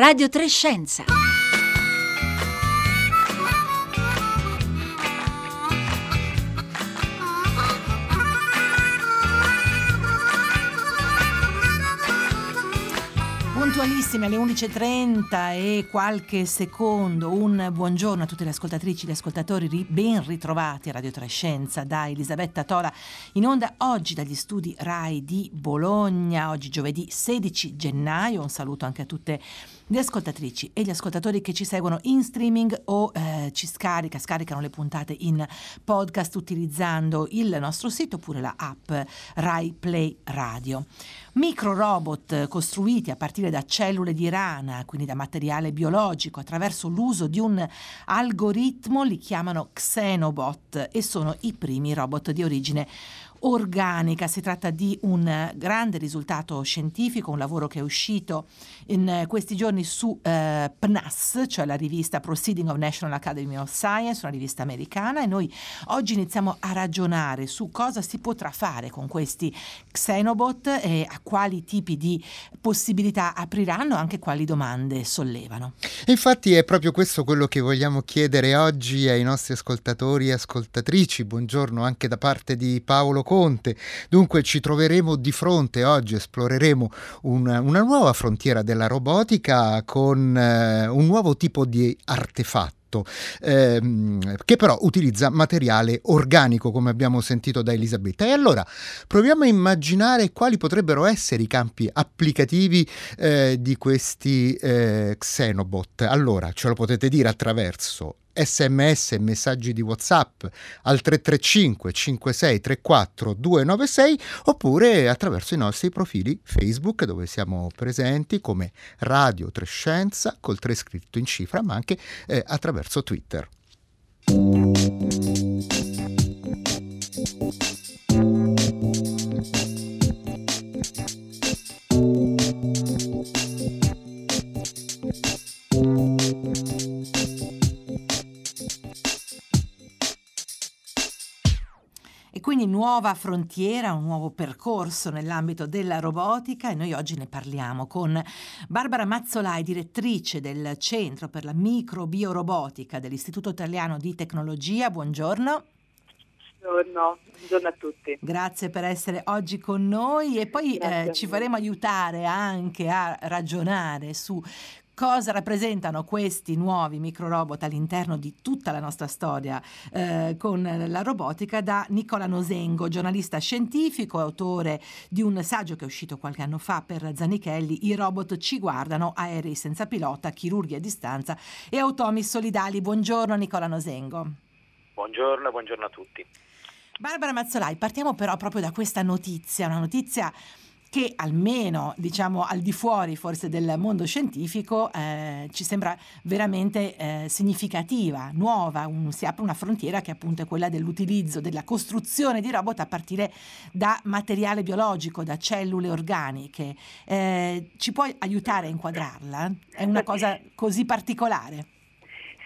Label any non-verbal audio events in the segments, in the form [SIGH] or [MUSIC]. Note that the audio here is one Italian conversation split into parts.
Radio Trescenza. Puntualissime alle 11.30 e qualche secondo, un buongiorno a tutte le ascoltatrici e gli ascoltatori ben ritrovati a Radio Trescenza da Elisabetta Tola. In onda oggi dagli studi RAI di Bologna, oggi giovedì 16 gennaio, un saluto anche a tutte le ascoltatrici e gli ascoltatori che ci seguono in streaming o eh, ci scarica, scaricano le puntate in podcast utilizzando il nostro sito oppure la app Rai Play Radio. Micro robot costruiti a partire da cellule di rana, quindi da materiale biologico, attraverso l'uso di un algoritmo, li chiamano Xenobot e sono i primi robot di origine organica. Si tratta di un grande risultato scientifico, un lavoro che è uscito in questi giorni su eh, PNAS, cioè la rivista Proceeding of National Academy of Science, una rivista americana, e noi oggi iniziamo a ragionare su cosa si potrà fare con questi Xenobot e a quali tipi di possibilità apriranno, anche quali domande sollevano. Infatti è proprio questo quello che vogliamo chiedere oggi ai nostri ascoltatori e ascoltatrici. Buongiorno anche da parte di Paolo Conte. Dunque ci troveremo di fronte oggi, esploreremo una, una nuova frontiera della robotica con eh, un nuovo tipo di artefatto ehm, che però utilizza materiale organico come abbiamo sentito da Elisabetta e allora proviamo a immaginare quali potrebbero essere i campi applicativi eh, di questi eh, Xenobot allora ce lo potete dire attraverso sms e messaggi di whatsapp al 335 5634 296 oppure attraverso i nostri profili facebook dove siamo presenti come Radio Trescenza col 3 scritto in cifra ma anche eh, attraverso Twitter. Nuova frontiera, un nuovo percorso nell'ambito della robotica e noi oggi ne parliamo con Barbara Mazzolai, direttrice del Centro per la Microbiorobotica dell'Istituto Italiano di Tecnologia. Buongiorno. Buongiorno, buongiorno, a tutti. Grazie per essere oggi con noi e poi eh, ci faremo aiutare anche a ragionare su cosa rappresentano questi nuovi microrobot all'interno di tutta la nostra storia eh, con la robotica da Nicola Nosengo, giornalista scientifico, autore di un saggio che è uscito qualche anno fa per Zanichelli, I robot ci guardano, aerei senza pilota, chirurghi a distanza e automi solidali. Buongiorno Nicola Nosengo. Buongiorno, buongiorno a tutti. Barbara Mazzolai, partiamo però proprio da questa notizia, una notizia che almeno diciamo al di fuori forse del mondo scientifico eh, ci sembra veramente eh, significativa, nuova, un, si apre una frontiera che appunto è quella dell'utilizzo, della costruzione di robot a partire da materiale biologico, da cellule organiche. Eh, ci puoi aiutare a inquadrarla? È una cosa così particolare?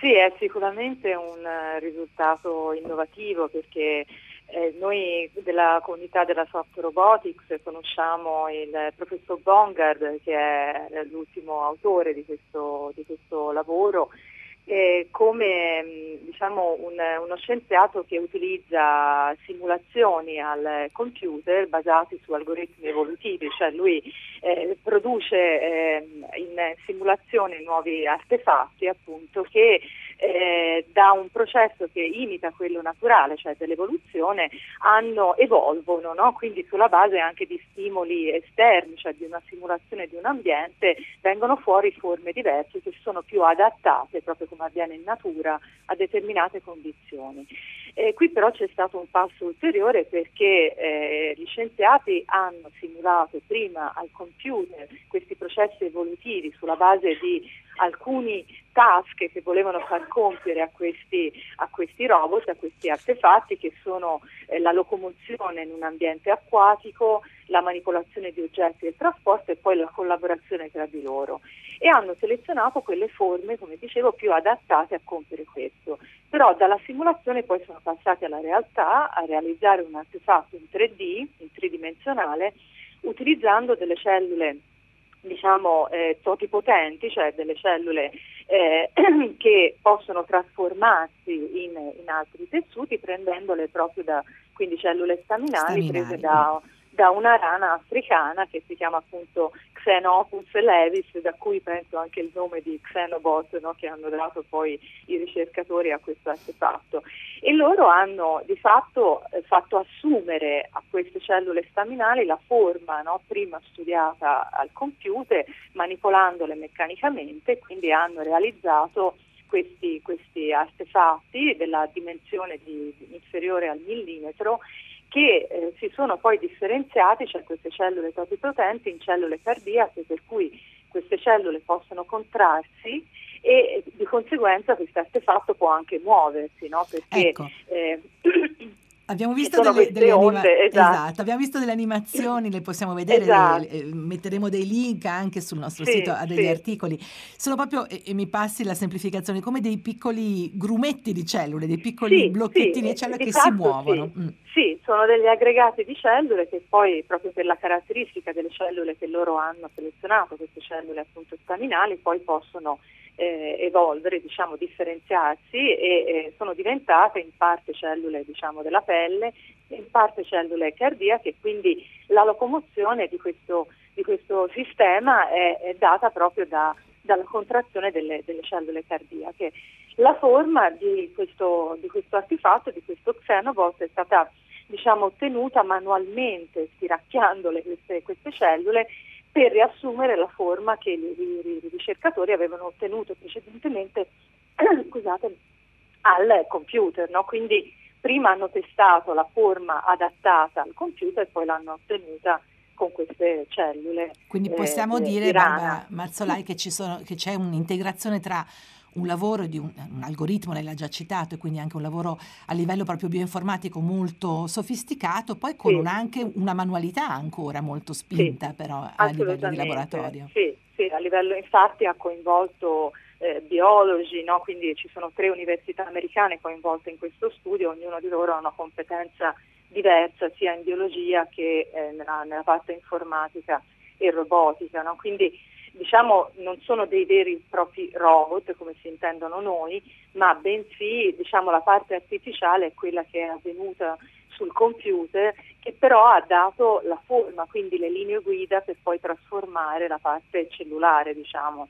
Sì, è sicuramente un risultato innovativo perché eh, noi della comunità della soft robotics conosciamo il professor Bongard che è l'ultimo autore di questo, di questo lavoro eh, come diciamo, un, uno scienziato che utilizza simulazioni al computer basate su algoritmi evolutivi, cioè lui eh, produce eh, in simulazione nuovi artefatti appunto che eh, da un processo che imita quello naturale, cioè dell'evoluzione, hanno, evolvono, no? quindi sulla base anche di stimoli esterni, cioè di una simulazione di un ambiente, vengono fuori forme diverse che sono più adattate, proprio come avviene in natura, a determinate condizioni. Eh, qui però c'è stato un passo ulteriore perché eh, gli scienziati hanno simulato prima al computer questi processi evolutivi sulla base di alcuni task che volevano far compiere a questi, a questi robot, a questi artefatti che sono eh, la locomozione in un ambiente acquatico, la manipolazione di oggetti il trasporto e poi la collaborazione tra di loro. E hanno selezionato quelle forme, come dicevo, più adattate a compiere questo. Però dalla simulazione poi sono passati alla realtà, a realizzare un artefatto in 3D, in tridimensionale, utilizzando delle cellule diciamo, eh, totipotenti, cioè delle cellule eh, [CLEARS THROAT] che possono trasformarsi in, in, altri tessuti prendendole proprio da quindi cellule staminali, staminali. prese da, da una rana africana che si chiama appunto Xenopus levis, da cui penso anche il nome di Xenobot no, che hanno dato poi i ricercatori a questo artefatto. E loro hanno di fatto eh, fatto assumere a queste cellule staminali la forma no, prima studiata al computer, manipolandole meccanicamente, quindi hanno realizzato questi, questi artefatti della dimensione di, inferiore al millimetro che eh, si sono poi differenziati, cioè queste cellule totipotenti, in cellule cardiache, per cui queste cellule possono contrarsi e di conseguenza questo artefatto può anche muoversi, no? perché ecco. eh, [CLEARS THROAT] Abbiamo visto delle, delle, onde, anima- esatto. Esatto. Abbiamo visto delle animazioni, le possiamo vedere, esatto. le, eh, metteremo dei link anche sul nostro sì, sito a degli sì. articoli. Sono proprio, e, e, mi passi la semplificazione, come dei piccoli grumetti di cellule, dei piccoli sì, blocchettini di cellule che si muovono. Mm. Sì, sono degli aggregati di cellule che poi, proprio per la caratteristica delle cellule che loro hanno selezionato, queste cellule appunto staminali, poi possono eh, evolvere, diciamo, differenziarsi e eh, sono diventate in parte cellule diciamo, della pelle, in parte cellule cardiache, quindi la locomozione di questo, di questo sistema è, è, data proprio da, dalla contrazione delle, delle, cellule cardiache. La forma di questo, di questo artefatto, di questo xenobot, è stata diciamo, ottenuta manualmente, stiracchiandole queste, queste cellule per riassumere la forma che i, ricercatori avevano ottenuto precedentemente [CLEARS THROAT] scusate, al computer. No? Quindi prima hanno testato la forma adattata al computer e poi l'hanno ottenuta con queste cellule. Quindi possiamo eh, dire, Barbara Marzolai, che, sono, che c'è un'integrazione tra un lavoro di un, un, algoritmo, lei l'ha già citato, e quindi anche un lavoro a livello proprio bioinformatico molto sofisticato, poi con sì. un, anche una manualità ancora molto spinta sì, però a livello di laboratorio. Sì, sì, a livello infatti ha coinvolto eh, biologi, no? quindi ci sono tre università americane coinvolte in questo studio, ognuno di loro ha una competenza diversa sia in biologia che eh, nella, nella, parte informatica e robotica. No? Quindi diciamo, non sono dei veri e propri robot come si intendono noi, ma bensì diciamo, la parte artificiale è quella che è avvenuta sul computer che però ha dato la forma, quindi le linee guida per poi trasformare la parte cellulare, diciamo.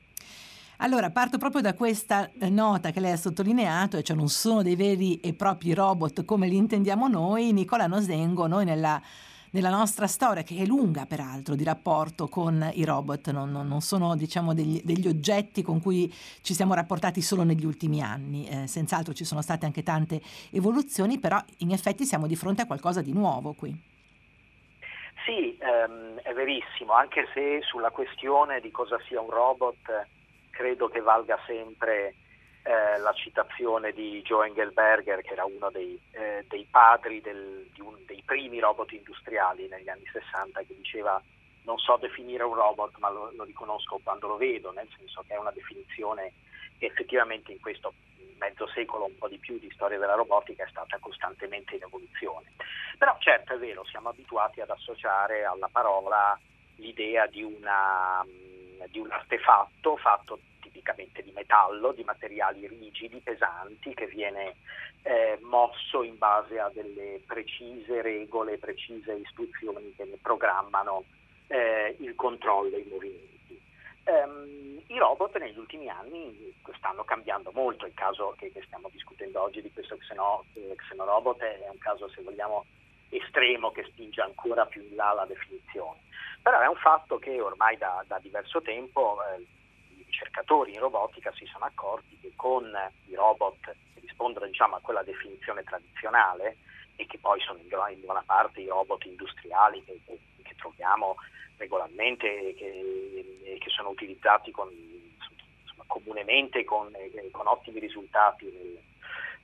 Allora, parto proprio da questa eh, nota che lei ha sottolineato, e cioè non sono dei veri e propri robot come li intendiamo noi. Nicola Nosengo, noi nella nella nostra storia, che è lunga peraltro di rapporto con i robot, non, non, non sono diciamo, degli, degli, oggetti con cui ci siamo rapportati solo negli ultimi anni, eh, senz'altro ci sono state anche tante evoluzioni, però in effetti siamo di fronte a qualcosa di nuovo qui. Sì, ehm, è verissimo, anche se sulla questione di cosa sia un robot credo che valga sempre eh, la citazione di Joe Engelberger, che era uno dei, eh, dei padri del, un, dei primi robot industriali negli anni 60, che diceva non so definire un robot, ma lo, lo riconosco quando lo vedo, nel senso che è una definizione che effettivamente in questo mezzo secolo, un po' di più di storia della robotica, è stata costantemente in evoluzione. Però certo è vero, siamo abituati ad associare alla parola l'idea di, una, di un artefatto fatto tipicamente di metallo, di materiali rigidi, pesanti, che viene eh, mosso in base a delle precise regole, precise istruzioni che ne programmano eh, il controllo e i movimenti. Um, I robot negli ultimi anni stanno cambiando molto, il caso che, che stiamo discutendo oggi di questo xeno, eh, xenorobot è un caso, se vogliamo, estremo che spinge ancora più in là la definizione. Però è un fatto che ormai da, da diverso tempo eh, ricercatori in robotica si sono accorti che con i robot che rispondono diciamo, a quella definizione tradizionale e che poi sono in buona parte i robot industriali che, che, che troviamo regolarmente e che, che, sono utilizzati con, insomma, comunemente con, con, ottimi risultati nel,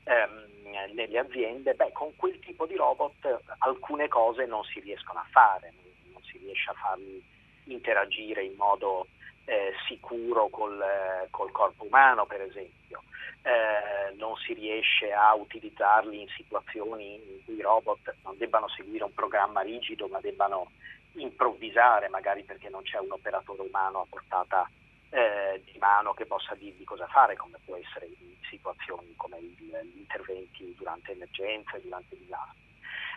ehm, nelle aziende, beh, con quel tipo di robot alcune cose non si riescono a fare, non, non si riesce a farli interagire in modo eh, sicuro col, eh, col, corpo umano, per esempio. Eh, non si riesce a utilizzarli in situazioni in cui i robot non debbano seguire un programma rigido, ma debbano improvvisare, magari perché non c'è un operatore umano a portata eh, di mano che possa dirgli cosa fare, come può essere in situazioni come gli interventi durante emergenze, durante disastri.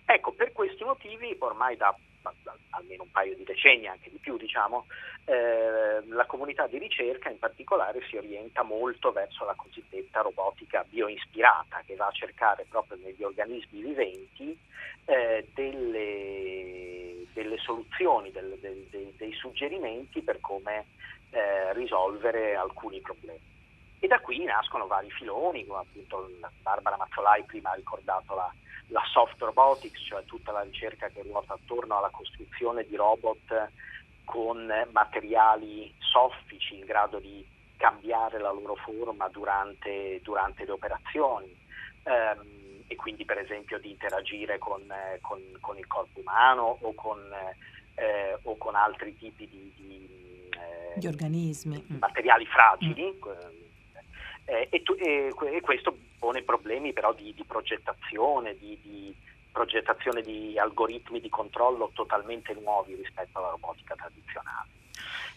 Ecco, per questi motivi, ormai da almeno un paio di decenni, anche di più, diciamo, eh, la comunità di ricerca in particolare si orienta molto verso la cosiddetta robotica bioispirata, che va a cercare proprio negli organismi viventi eh, delle, delle, soluzioni, del, del, dei, dei suggerimenti per come eh, risolvere alcuni problemi. E da qui nascono vari filoni, come appunto Barbara Mazzolai prima ha ricordato la, la soft robotics, cioè tutta la ricerca che ruota attorno alla costruzione di robot con materiali soffici in grado di cambiare la loro forma durante, durante le operazioni ehm, e quindi per esempio di interagire con, con, con il corpo umano o con, eh, o con altri tipi di, di di organismi. Materiali fragili mm. Eh, e, e, e, questo pone problemi però di, di progettazione, di, di, progettazione di algoritmi di controllo totalmente nuovi rispetto alla robotica tradizionale.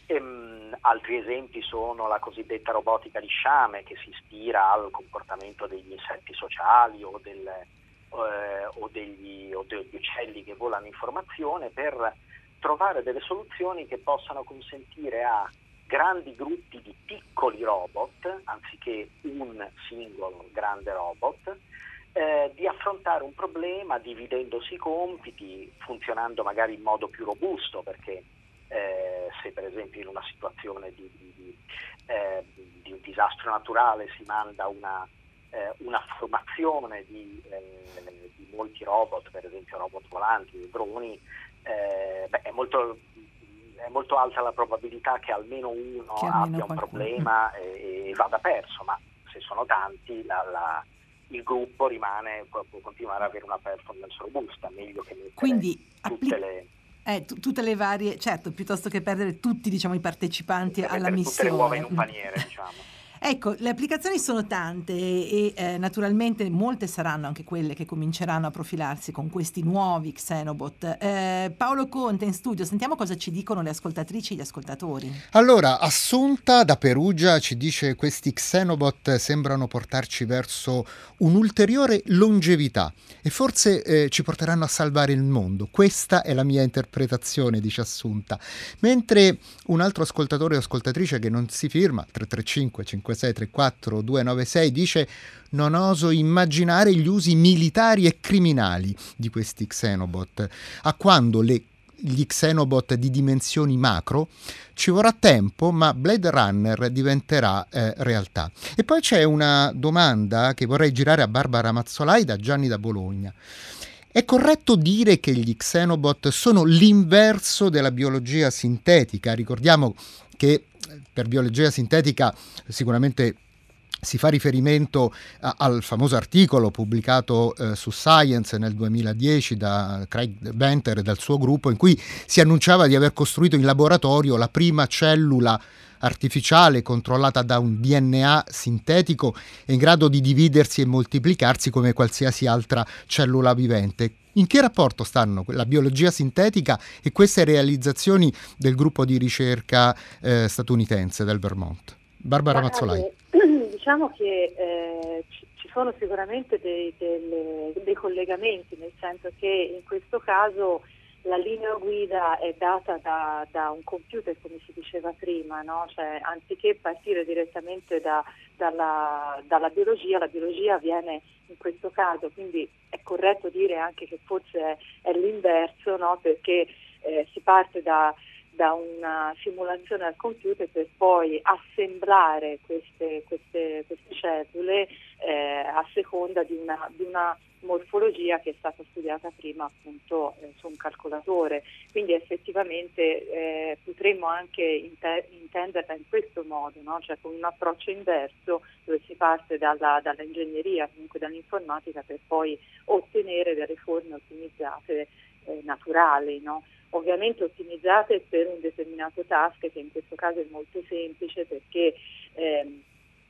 E, um, altri esempi sono la cosiddetta robotica di sciame che si ispira al comportamento degli insetti sociali o, del, eh, o, degli, o degli uccelli che volano in formazione per trovare delle soluzioni che possano consentire a grandi gruppi di piccoli robot, anziché un singolo grande robot, eh, di affrontare un problema dividendosi i compiti, funzionando magari in modo più robusto, perché eh, se per esempio in una situazione di, di, eh, di un disastro naturale si manda una, eh, una formazione di, eh, di molti robot, per esempio robot volanti, droni, eh, beh, è, molto, è, molto, alta la probabilità che almeno uno che almeno abbia qualcuno. un problema e, e, vada perso, ma se sono tanti la, la, il gruppo rimane, può, può, continuare ad avere una performance robusta, meglio che mettere Quindi, tutte le... Eh, t- tutte le varie, certo, piuttosto che perdere tutti diciamo, i partecipanti alla missione. Tutte le uova in un paniere, diciamo. [LAUGHS] Ecco, le applicazioni sono tante e, eh, naturalmente molte saranno anche quelle che cominceranno a profilarsi con questi nuovi Xenobot. Eh, Paolo Conte in studio, sentiamo cosa ci dicono le ascoltatrici e gli ascoltatori. Allora, Assunta da Perugia ci dice che questi Xenobot sembrano portarci verso un'ulteriore longevità e forse eh, ci porteranno a salvare il mondo. Questa è la mia interpretazione, dice Assunta. Mentre un altro ascoltatore o ascoltatrice che non si firma, 335 5 5634 296 dice non oso immaginare gli usi militari e criminali di questi Xenobot. A quando le gli Xenobot di dimensioni macro, ci vorrà tempo, ma Blade Runner diventerà eh, realtà. E poi c'è una domanda che vorrei girare a Barbara Mazzolai da Gianni da Bologna. È corretto dire che gli Xenobot sono l'inverso della biologia sintetica? Ricordiamo che per biologia sintetica sicuramente si fa riferimento a, al famoso articolo pubblicato eh, su Science nel 2010 da Craig Benter e dal suo gruppo in cui si annunciava di aver costruito in laboratorio la prima cellula artificiale controllata da un DNA sintetico in grado di dividersi e moltiplicarsi come qualsiasi altra cellula vivente. In che rapporto stanno la biologia sintetica e queste realizzazioni del gruppo di ricerca eh, statunitense del Vermont? Barbara Mazzolai. [CLEARS THROAT] Diciamo che eh, ci sono sicuramente dei, dei, dei, collegamenti, nel senso che in questo caso la linea guida è data da, da un computer, come si diceva prima, no? cioè, anziché partire direttamente da, dalla, dalla biologia, la biologia viene in questo caso, quindi è corretto dire anche che forse è, è l'inverso, no? perché eh, si parte da, da, una simulazione al computer per poi assemblare queste, queste, queste cellule eh, a seconda di una, di una, morfologia che è stata studiata prima appunto eh, su un calcolatore. Quindi effettivamente eh, potremmo anche inter- intenderla in questo modo, no? cioè con un approccio inverso dove si parte dalla, dall'ingegneria, comunque dall'informatica per poi ottenere delle forme ottimizzate eh, naturali. No? ovviamente ottimizzate per un determinato task che in questo caso è molto semplice perché ehm,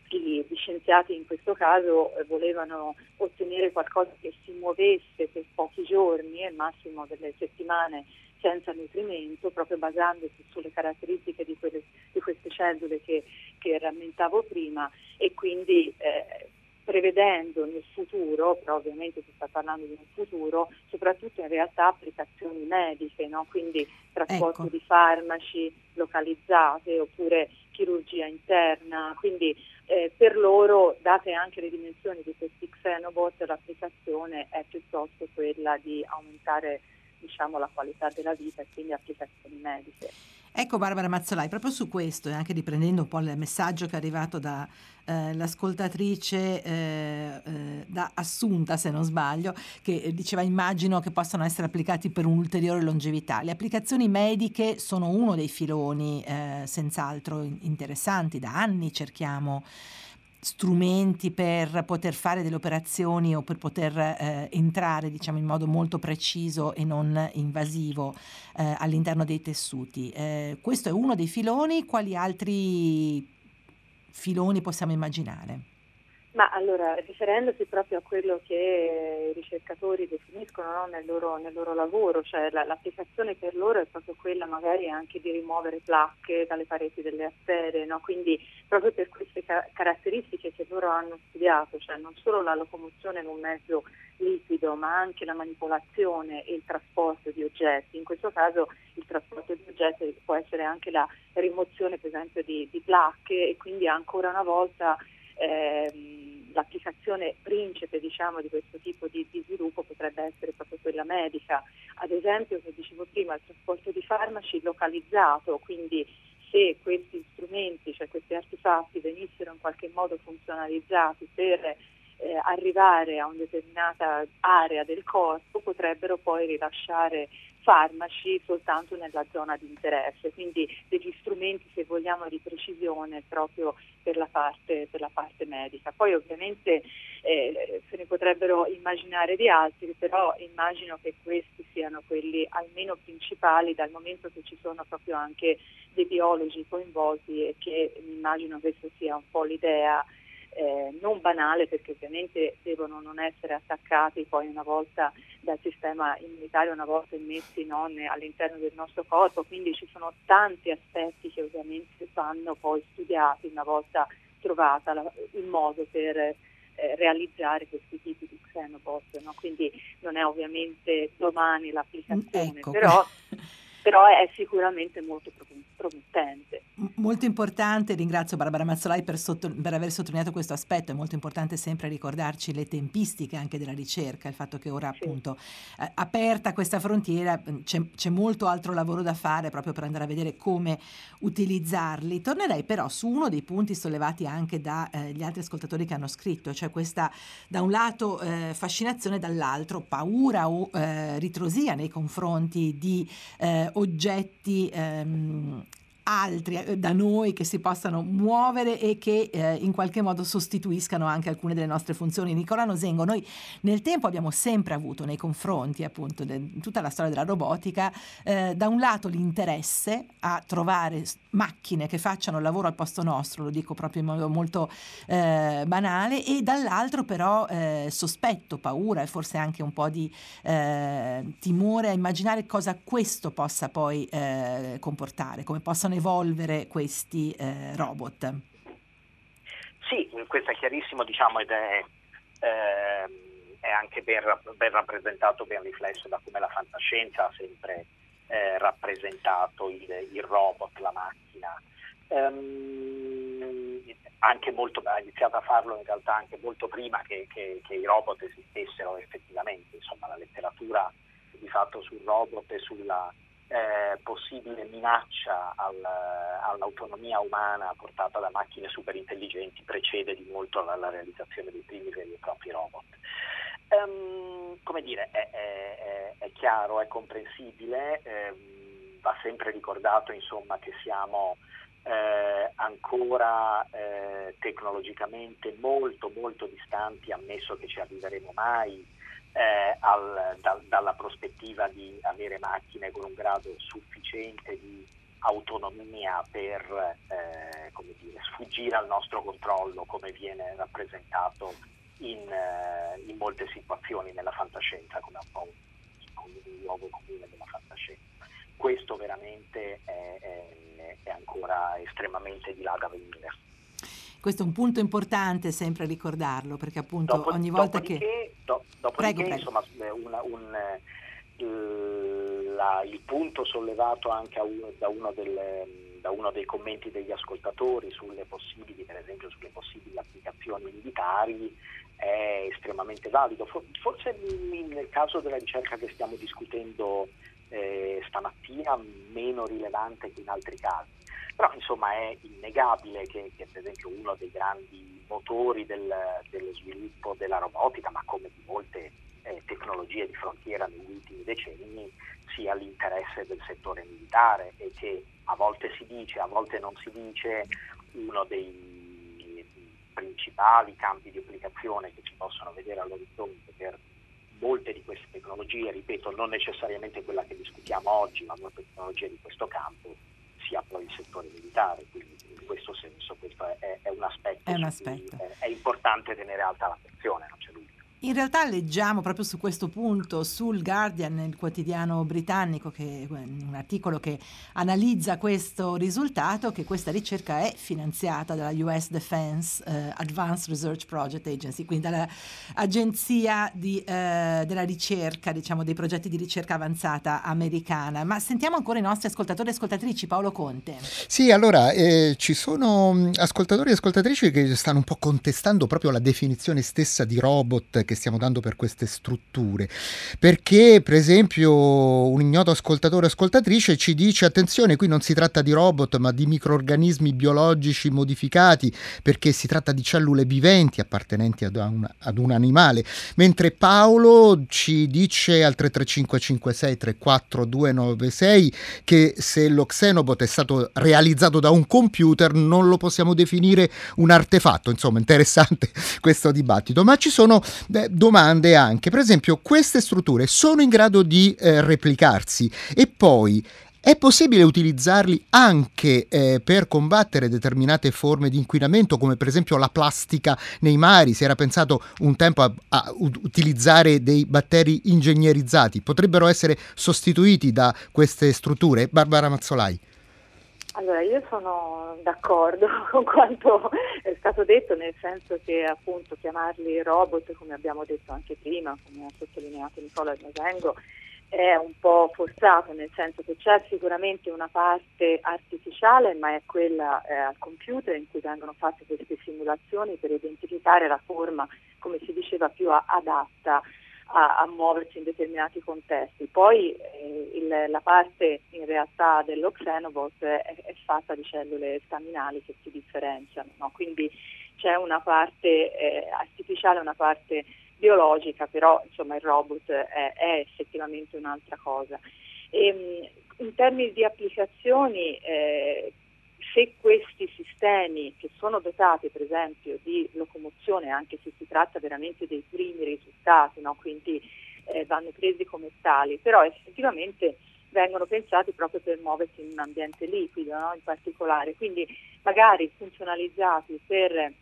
gli, scienziati in questo caso eh, volevano ottenere qualcosa che si muovesse per pochi giorni e massimo delle settimane senza nutrimento, proprio basandosi sulle caratteristiche di, quelle, di queste cellule che, che, rammentavo prima e quindi eh, prevedendo nel futuro, però ovviamente si sta parlando di un futuro, soprattutto in realtà applicazioni mediche, no? quindi trasporto ecco. di farmaci localizzate oppure chirurgia interna, quindi eh, per loro, date anche le dimensioni di questi xenobot, l'applicazione è piuttosto quella di aumentare diciamo, la qualità della vita e quindi applicazioni mediche. Ecco Barbara Mazzolai, proprio su questo e anche riprendendo un po' il messaggio che è arrivato dall'ascoltatrice eh, eh, eh, da Assunta, se non sbaglio, che diceva immagino che possano essere applicati per un'ulteriore longevità. Le applicazioni mediche sono uno dei filoni eh, senz'altro interessanti, da anni cerchiamo strumenti per poter fare delle operazioni o per poter eh, entrare diciamo, in modo molto preciso e non invasivo eh, all'interno dei tessuti. Eh, questo è uno dei filoni, quali altri filoni possiamo immaginare? Ma allora, riferendosi proprio a quello che i ricercatori definiscono no, nel, loro, nel, loro, lavoro, cioè la, l'applicazione per loro è proprio quella magari anche di rimuovere placche dalle pareti delle arterie, no? quindi proprio per queste ca- caratteristiche che loro hanno studiato, cioè non solo la locomozione in un mezzo liquido, ma anche la manipolazione e il trasporto di oggetti. In questo caso il trasporto di oggetti può essere anche la rimozione per esempio di, di placche e quindi ancora una volta ehm, l'applicazione principe diciamo, di questo tipo di, di, sviluppo potrebbe essere proprio quella medica. Ad esempio, come dicevo prima, il trasporto di farmaci localizzato, quindi se questi strumenti, cioè questi artefatti venissero in qualche modo funzionalizzati per eh, arrivare a una determinata area del corpo, potrebbero poi rilasciare farmaci soltanto nella zona di interesse, quindi degli strumenti se vogliamo di precisione proprio per la parte, per la parte medica. Poi ovviamente eh, se ne potrebbero immaginare di altri, però immagino che questi siano quelli almeno principali dal momento che ci sono proprio anche dei biologi coinvolti e che immagino questa sia un po' l'idea eh, non banale perché ovviamente devono non essere attaccati poi una volta dal sistema immunitario, una volta immessi non all'interno del nostro corpo, quindi ci sono tanti aspetti che ovviamente vanno poi studiati una volta trovata la, il modo per eh, realizzare questi tipi di xenobot, no? quindi non è ovviamente domani l'applicazione, ecco. però [LAUGHS] però è sicuramente molto promettente. Molto importante, ringrazio Barbara Mazzolai per, sotto, per, aver sottolineato questo aspetto, è molto importante sempre ricordarci le tempistiche anche della ricerca, il fatto che ora sì. appunto eh, aperta questa frontiera c'è, c'è, molto altro lavoro da fare proprio per andare a vedere come utilizzarli. Tornerei però su uno dei punti sollevati anche dagli eh, altri ascoltatori che hanno scritto, cioè questa da un lato eh, fascinazione, dall'altro paura o eh, ritrosia nei confronti di eh, oggetti ehm, altri eh, da noi che si possano muovere e che eh, in qualche modo sostituiscano anche alcune delle nostre funzioni. Nicola Nosengo, noi nel tempo abbiamo sempre avuto nei confronti appunto di tutta la storia della robotica, eh, da un lato l'interesse a trovare macchine che facciano il lavoro al posto nostro, lo dico proprio in modo molto eh, banale, e dall'altro però eh, sospetto, paura e forse anche un po' di eh, timore a immaginare cosa questo possa poi comportare, come possano possono evolvere questi eh, robot. Sì, questo è chiarissimo diciamo, ed è, eh, è anche ben, ben, rappresentato, ben riflesso da come la fantascienza ha sempre eh, rappresentato il, il, robot, la macchina. Um, molto, ha iniziato a farlo in realtà anche molto prima che, che, che i robot esistessero effettivamente, insomma la letteratura di fatto sul robot e sulla eh, possibile minaccia al, all'autonomia umana portata da macchine super intelligenti precede di molto la, la realizzazione dei primi veri e propri robot. Um, come dire, è, è, è, chiaro, è comprensibile, ehm, va sempre ricordato insomma, che siamo eh, ancora eh, tecnologicamente molto molto distanti, ammesso che ci arriveremo mai eh, al, da, dalla prospettiva di avere macchine con un grado sufficiente di autonomia per eh, dire, sfuggire al nostro controllo come viene rappresentato in, eh, in molte situazioni nella fantascienza come un po' luogo comune della fantascienza. Questo veramente è, è, è ancora estremamente di là da venire. Questo è un punto importante sempre ricordarlo, perché appunto Dopo, ogni volta che... Do, dopodiché, prego, insomma, una, un, la, il punto sollevato anche uno, da, uno del, da, uno dei commenti degli ascoltatori sulle possibili, per esempio sulle possibili applicazioni militari, è estremamente valido. Forse nel caso della ricerca che stiamo discutendo eh, stamattina meno rilevante che in altri casi. Però insomma è innegabile che, che per esempio uno dei grandi motori del, dello sviluppo della robotica, ma come di molte eh, tecnologie di frontiera negli ultimi decenni, sia l'interesse del settore militare e che a volte si dice, a volte non si dice, uno dei principali campi di applicazione che si possono vedere all'orizzonte per molte di queste tecnologie, ripeto, non necessariamente quella che discutiamo oggi, ma molte tecnologie di questo campo, sia poi il settore militare. Quindi in questo senso questo è, è un aspetto, è, un aspetto. È, è, importante tenere alta l'attenzione, non c'è dubbio. In realtà leggiamo proprio su questo punto sul Guardian, il quotidiano britannico, che, un articolo che analizza questo risultato, che questa ricerca è finanziata dalla US Defense eh, Advanced Research Project Agency, quindi dall'agenzia di, eh, della ricerca, diciamo, dei progetti di ricerca avanzata americana. Ma sentiamo ancora i nostri ascoltatori e ascoltatrici, Paolo Conte. Sì, allora eh, ci sono mm, ascoltatori e ascoltatrici che stanno un po' contestando proprio la definizione stessa di robot che che stiamo dando per queste strutture. Perché, per esempio, un ignoto ascoltatore o ascoltatrice ci dice: attenzione, qui non si tratta di robot, ma di microorganismi biologici modificati, perché si tratta di cellule viventi appartenenti ad un, ad un animale. Mentre Paolo ci dice al 335 56 34 296 che se lo Xenobot è stato realizzato da un computer non lo possiamo definire un artefatto. Insomma, interessante [LAUGHS] questo dibattito. Ma ci sono eh, domande anche, per esempio, queste strutture sono in grado di eh, replicarsi e poi è possibile utilizzarli anche eh, per combattere determinate forme di inquinamento, come per esempio la plastica nei mari? Si era pensato un tempo a, a utilizzare dei batteri ingegnerizzati. Potrebbero essere sostituiti da queste strutture? Barbara Mazzolai. Allora, io sono d'accordo [LAUGHS] con quanto è stato detto, nel senso che appunto chiamarli robot, come abbiamo detto anche prima, come ha sottolineato Nicola Masengo, è un po' forzato, nel senso che c'è sicuramente una parte artificiale, ma è quella eh, al computer in cui vengono fatte queste simulazioni per identificare la forma, come si diceva, più adatta a, a muoversi in determinati contesti. Poi eh, il, la parte in realtà dello Xenobot è, è, fatta di cellule staminali che si differenziano, no? quindi c'è una parte eh, artificiale una parte biologica, però insomma il robot è, è effettivamente un'altra cosa. E, ehm, in termini di applicazioni, eh, se questi sistemi che sono dotati per esempio di locomozione, anche se si tratta veramente dei primi risultati, no? quindi eh, vanno presi come tali, però effettivamente vengono pensati proprio per muoversi in un ambiente liquido no? in particolare, quindi magari funzionalizzati per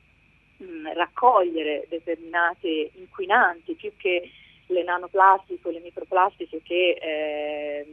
mh, mm, raccogliere determinate inquinanti più che le nanoplastiche o le microplastiche che eh,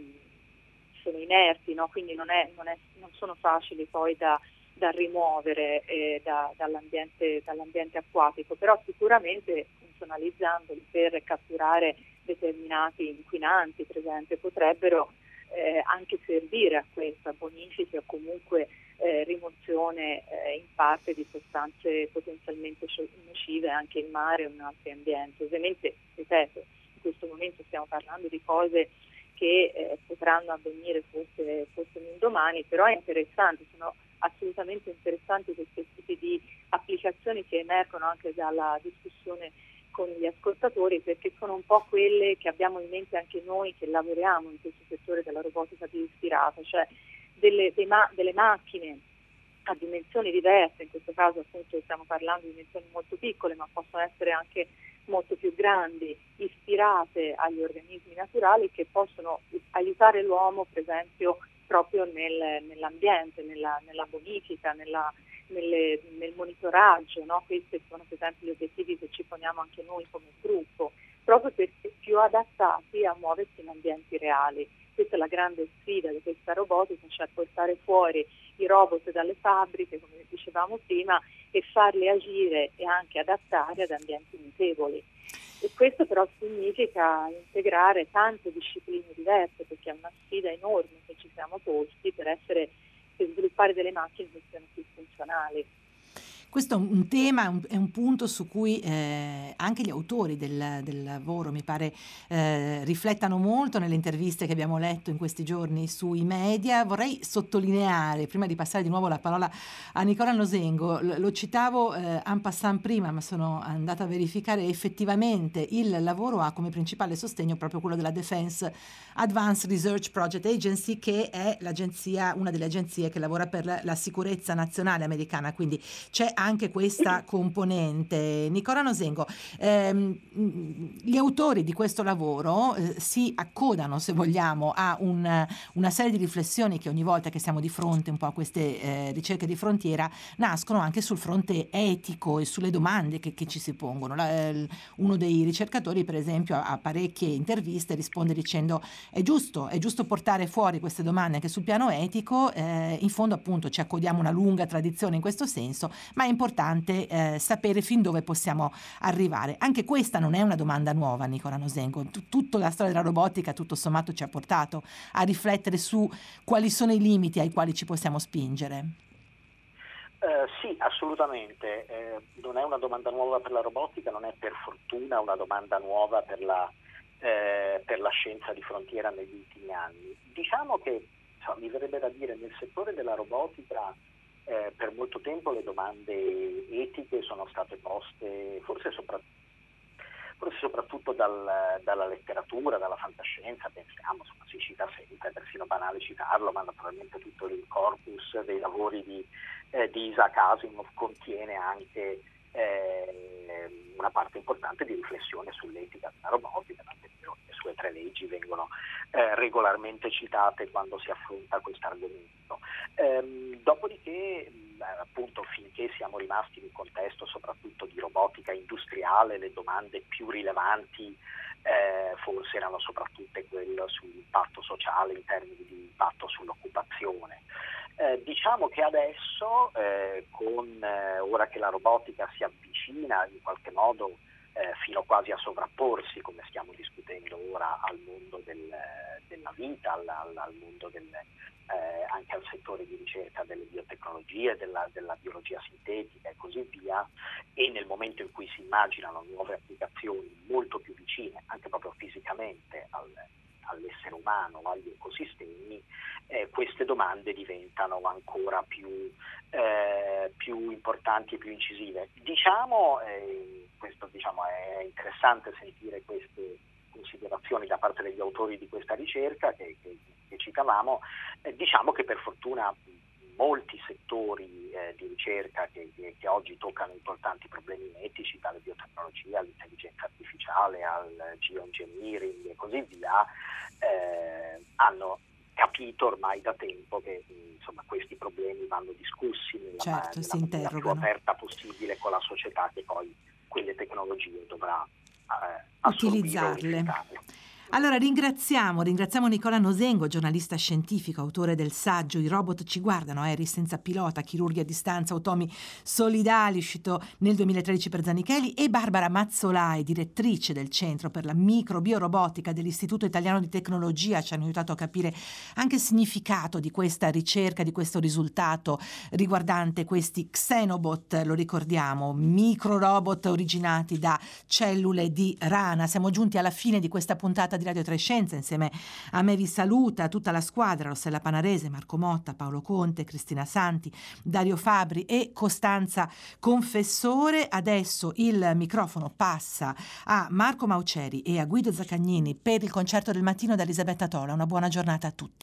sono inerti, no? quindi non, è, non, è, non, sono facili poi da, da rimuovere eh, da, dall'ambiente, dall'ambiente, acquatico, però sicuramente funzionalizzandoli per catturare determinati inquinanti, per esempio, potrebbero eh, anche servire a questa bonifica o comunque eh, rimozione eh, in parte di sostanze potenzialmente nocive anche in mare o in altri ambienti. Ovviamente, ripeto, in questo momento stiamo parlando di cose che eh, potranno avvenire forse, forse un domani, però è interessante, sono assolutamente interessanti questi tipi di applicazioni che emergono anche dalla discussione con gli ascoltatori perché sono un po' quelle che abbiamo in mente anche noi che lavoriamo in questo settore della robotica più ispirata, cioè delle, ma- delle macchine a dimensioni diverse, in questo caso appunto stiamo parlando di dimensioni molto piccole ma possono essere anche molto più grandi, ispirate agli organismi naturali che possono aiutare l'uomo per esempio proprio nel, nell'ambiente, nella, nella bonifica, nella, nelle, nel monitoraggio, no? questi sono per esempio gli obiettivi che ci poniamo anche noi come gruppo, proprio perché più adattati a muoversi in ambienti reali. Questa è la grande sfida di questa robotica, cioè portare fuori i robot dalle fabbriche, come dicevamo prima, e farli agire e anche adattare ad ambienti mutevoli. E questo però significa integrare tante discipline diverse perché è una sfida enorme che ci siamo posti per, essere, per sviluppare delle macchine che siano più funzionali. Questo è un tema, è un punto su cui eh, anche gli autori del, del lavoro, mi pare, eh, riflettano molto nelle interviste che abbiamo letto in questi giorni sui media. Vorrei sottolineare, prima di passare di nuovo la parola a Nicola Nosengo, lo, lo citavo eh, en passant prima, ma sono andata a verificare effettivamente il lavoro ha come principale sostegno proprio quello della Defense Advanced Research Project Agency, che è una delle agenzie che lavora per la, la sicurezza nazionale americana, quindi c'è anche questa [CLEARS THROAT] componente. Nicola Nosengo, ehm, gli autori di questo lavoro eh, si accodano, se vogliamo, a un, una serie di riflessioni che ogni volta che siamo di fronte un po' a queste eh, ricerche di frontiera nascono anche sul fronte etico e sulle domande che, che ci si pongono. La, eh, uno dei ricercatori, per esempio, a, a parecchie interviste risponde dicendo è giusto, è giusto portare fuori queste domande anche sul piano etico, eh, in fondo appunto ci accodiamo una lunga tradizione in questo senso, ma importante eh, sapere fin dove possiamo arrivare. Anche questa non è una domanda nuova, Nicola Nosengo. Tutta la storia della robotica, tutto sommato, ci ha portato a riflettere su quali sono i limiti ai quali ci possiamo spingere. Uh, sì, assolutamente. Eh, non è una domanda nuova per la robotica, non è per fortuna una domanda nuova per la, eh, per la scienza di frontiera negli ultimi anni. Diciamo che, so, mi verrebbe da dire, nel settore della robotica eh, per molto tempo le domande etiche sono state poste forse soprattutto forse soprattutto dal, dalla letteratura, dalla fantascienza, pensiamo, insomma, si cita sempre, è persino banale citarlo, ma naturalmente tutto il corpus dei lavori di, eh, di Isaac Asimov contiene anche eh, una parte importante di riflessione sull'etica della robotica, tant'è vero le sue tre leggi vengono eh, regolarmente citate quando si affronta questo argomento. Ehm, dopodiché, appunto, finché siamo rimasti in un contesto soprattutto di robotica industriale, le domande più rilevanti eh, forse erano soprattutto quelle sull'impatto sociale in termini di impatto sull'occupazione. Eh, diciamo che adesso, eh, con, eh, ora che la robotica si avvicina in qualche modo eh, fino quasi a sovrapporsi, come stiamo discutendo ora, al mondo del, della vita, al, al mondo del, eh, anche al settore di ricerca delle biotecnologie, della, della, biologia sintetica e così via, e nel momento in cui si immaginano nuove applicazioni molto più vicine, anche proprio fisicamente, al, all'essere umano, agli ecosistemi, eh, queste domande diventano ancora più, eh, più, importanti e più incisive. Diciamo, eh, questo diciamo, è interessante sentire queste considerazioni da parte degli autori di questa ricerca che, che, che citavamo, eh, diciamo che per fortuna molti settori eh, di ricerca che, che, oggi toccano importanti problemi etici, dalle biotecnologie all'intelligenza artificiale, al geoengineering e così via, eh, hanno capito ormai da tempo che insomma, questi problemi vanno discussi nella, certo, nella maniera più aperta possibile con la società che poi quelle tecnologie dovrà eh, utilizzarle. Allora ringraziamo, ringraziamo Nicola Nosengo, giornalista scientifico, autore del saggio I robot ci guardano, aerei senza pilota, chirurghi a distanza, automi solidali, uscito nel 2013 per Zanichelli, e Barbara Mazzolai, direttrice del Centro per la Microbiorobotica dell'Istituto Italiano di Tecnologia, ci hanno aiutato a capire anche il significato di questa ricerca, di questo risultato riguardante questi xenobot, lo ricordiamo, microrobot originati da cellule di rana. Siamo giunti alla fine di questa puntata di Radio Trescenza. Insieme a me vi saluta tutta la squadra, Rossella Panarese, Marco Motta, Paolo Conte, Cristina Santi, Dario Fabri e Costanza Confessore. Adesso il microfono passa a Marco Mauceri e a Guido Zaccagnini per il concerto del mattino da Elisabetta Tola. Una buona giornata a tutti.